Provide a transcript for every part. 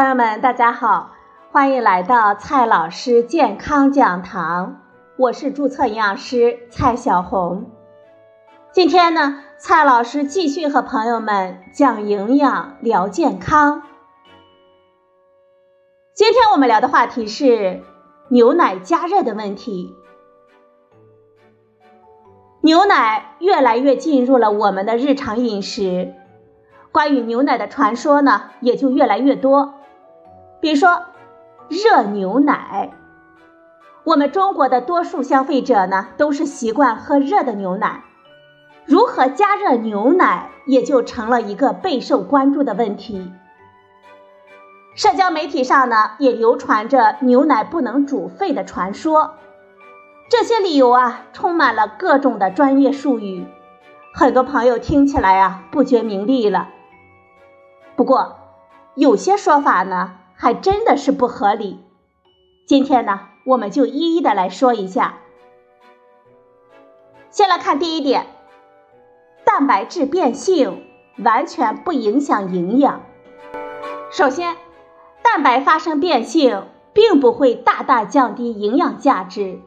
朋友们，大家好，欢迎来到蔡老师健康讲堂，我是注册营养师蔡小红。今天呢，蔡老师继续和朋友们讲营养聊健康。今天我们聊的话题是牛奶加热的问题。牛奶越来越进入了我们的日常饮食，关于牛奶的传说呢，也就越来越多。比如说，热牛奶，我们中国的多数消费者呢，都是习惯喝热的牛奶。如何加热牛奶，也就成了一个备受关注的问题。社交媒体上呢，也流传着牛奶不能煮沸的传说。这些理由啊，充满了各种的专业术语，很多朋友听起来啊，不觉名利了。不过，有些说法呢，还真的是不合理。今天呢，我们就一一的来说一下。先来看第一点，蛋白质变性完全不影响营养。首先，蛋白发生变性，并不会大大降低营养价值。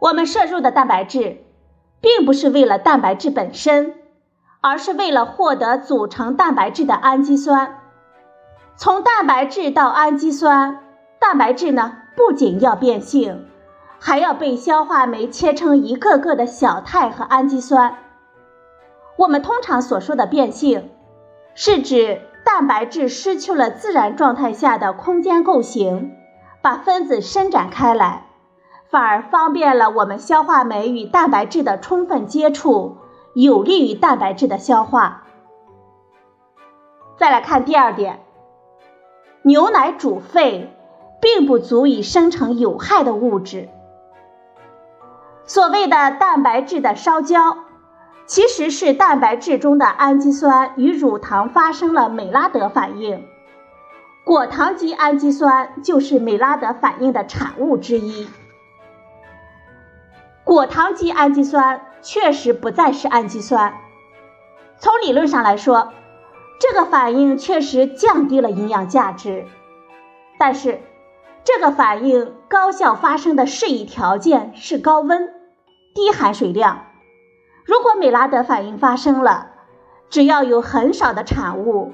我们摄入的蛋白质，并不是为了蛋白质本身，而是为了获得组成蛋白质的氨基酸。从蛋白质到氨基酸，蛋白质呢不仅要变性，还要被消化酶切成一个个的小肽和氨基酸。我们通常所说的变性，是指蛋白质失去了自然状态下的空间构型，把分子伸展开来。反而方便了我们消化酶与蛋白质的充分接触，有利于蛋白质的消化。再来看第二点，牛奶煮沸并不足以生成有害的物质。所谓的蛋白质的烧焦，其实是蛋白质中的氨基酸与乳糖发生了美拉德反应，果糖基氨基酸就是美拉德反应的产物之一。果糖基氨基酸确实不再是氨基酸，从理论上来说，这个反应确实降低了营养价值。但是，这个反应高效发生的适宜条件是高温、低含水量。如果美拉德反应发生了，只要有很少的产物，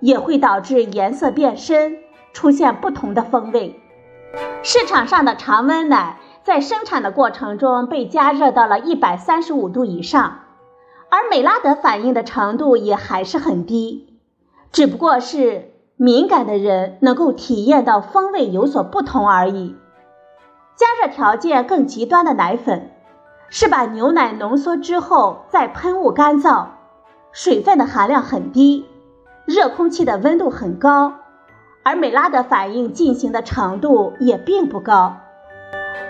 也会导致颜色变深，出现不同的风味。市场上的常温奶。在生产的过程中被加热到了一百三十五度以上，而美拉德反应的程度也还是很低，只不过是敏感的人能够体验到风味有所不同而已。加热条件更极端的奶粉，是把牛奶浓缩之后再喷雾干燥，水分的含量很低，热空气的温度很高，而美拉德反应进行的程度也并不高。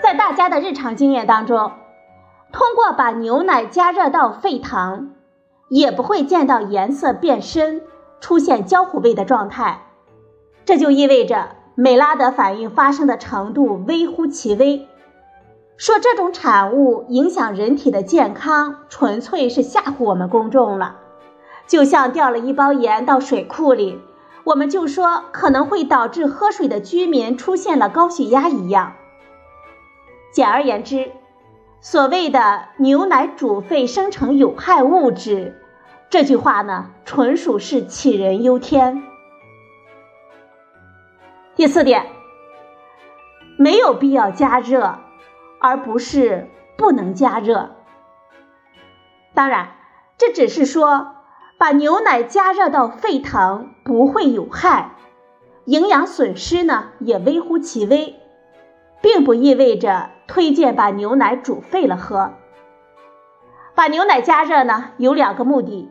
在大家的日常经验当中，通过把牛奶加热到沸腾，也不会见到颜色变深、出现焦糊味的状态。这就意味着美拉德反应发生的程度微乎其微。说这种产物影响人体的健康，纯粹是吓唬我们公众了。就像掉了一包盐到水库里，我们就说可能会导致喝水的居民出现了高血压一样。简而言之，所谓的牛奶煮沸生成有害物质，这句话呢，纯属是杞人忧天。第四点，没有必要加热，而不是不能加热。当然，这只是说把牛奶加热到沸腾不会有害，营养损失呢也微乎其微。并不意味着推荐把牛奶煮沸了喝。把牛奶加热呢，有两个目的：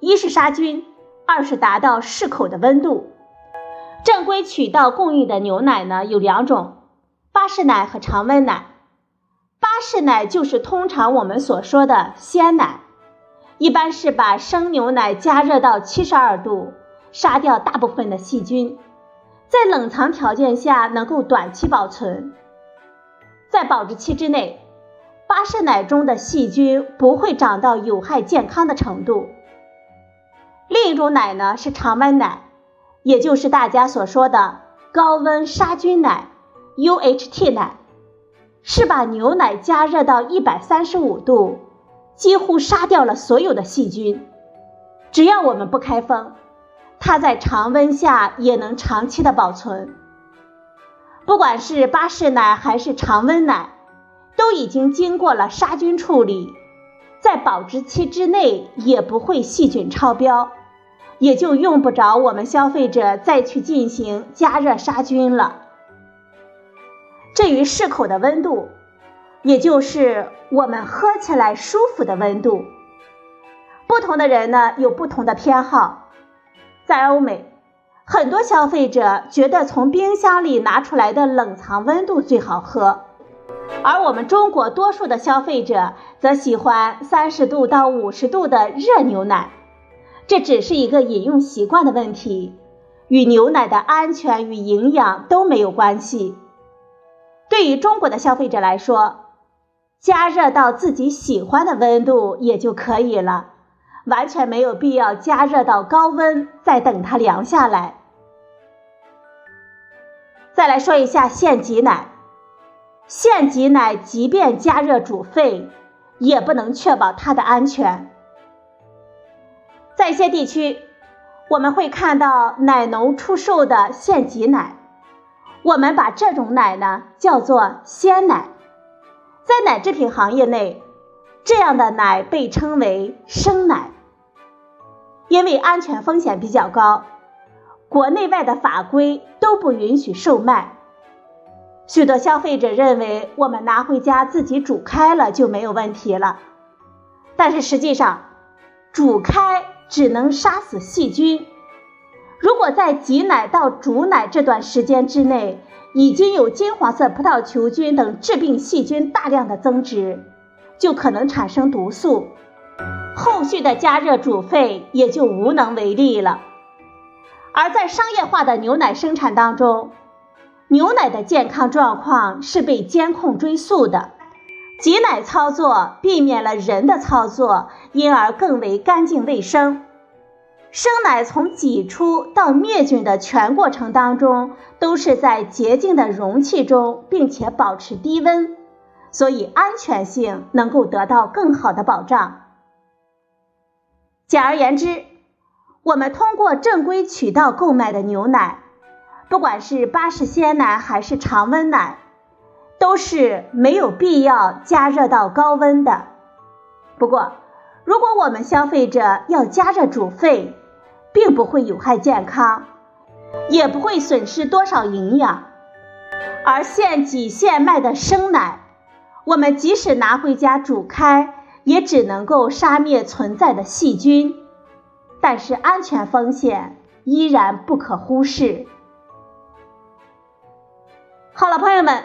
一是杀菌，二是达到适口的温度。正规渠道供应的牛奶呢有两种：巴氏奶和常温奶。巴氏奶就是通常我们所说的鲜奶，一般是把生牛奶加热到七十二度，杀掉大部分的细菌，在冷藏条件下能够短期保存。在保质期之内，巴氏奶中的细菌不会长到有害健康的程度。另一种奶呢是常温奶，也就是大家所说的高温杀菌奶 （UHT 奶），是把牛奶加热到一百三十五度，几乎杀掉了所有的细菌。只要我们不开封，它在常温下也能长期的保存。不管是巴氏奶还是常温奶，都已经经过了杀菌处理，在保质期之内也不会细菌超标，也就用不着我们消费者再去进行加热杀菌了。至于适口的温度，也就是我们喝起来舒服的温度，不同的人呢有不同的偏好，在欧美。很多消费者觉得从冰箱里拿出来的冷藏温度最好喝，而我们中国多数的消费者则喜欢三十度到五十度的热牛奶。这只是一个饮用习惯的问题，与牛奶的安全与营养都没有关系。对于中国的消费者来说，加热到自己喜欢的温度也就可以了。完全没有必要加热到高温，再等它凉下来。再来说一下现挤奶，现挤奶即便加热煮沸，也不能确保它的安全。在一些地区，我们会看到奶农出售的现挤奶，我们把这种奶呢叫做鲜奶。在奶制品行业内，这样的奶被称为生奶。因为安全风险比较高，国内外的法规都不允许售卖。许多消费者认为我们拿回家自己煮开了就没有问题了，但是实际上，煮开只能杀死细菌。如果在挤奶到煮奶这段时间之内，已经有金黄色葡萄球菌等致病细菌大量的增殖，就可能产生毒素。后续的加热煮沸也就无能为力了。而在商业化的牛奶生产当中，牛奶的健康状况是被监控追溯的，挤奶操作避免了人的操作，因而更为干净卫生。生奶从挤出到灭菌的全过程当中，都是在洁净的容器中，并且保持低温，所以安全性能够得到更好的保障。简而言之，我们通过正规渠道购买的牛奶，不管是巴氏鲜奶还是常温奶，都是没有必要加热到高温的。不过，如果我们消费者要加热煮沸，并不会有害健康，也不会损失多少营养。而现挤现卖的生奶，我们即使拿回家煮开。也只能够杀灭存在的细菌，但是安全风险依然不可忽视。好了，朋友们，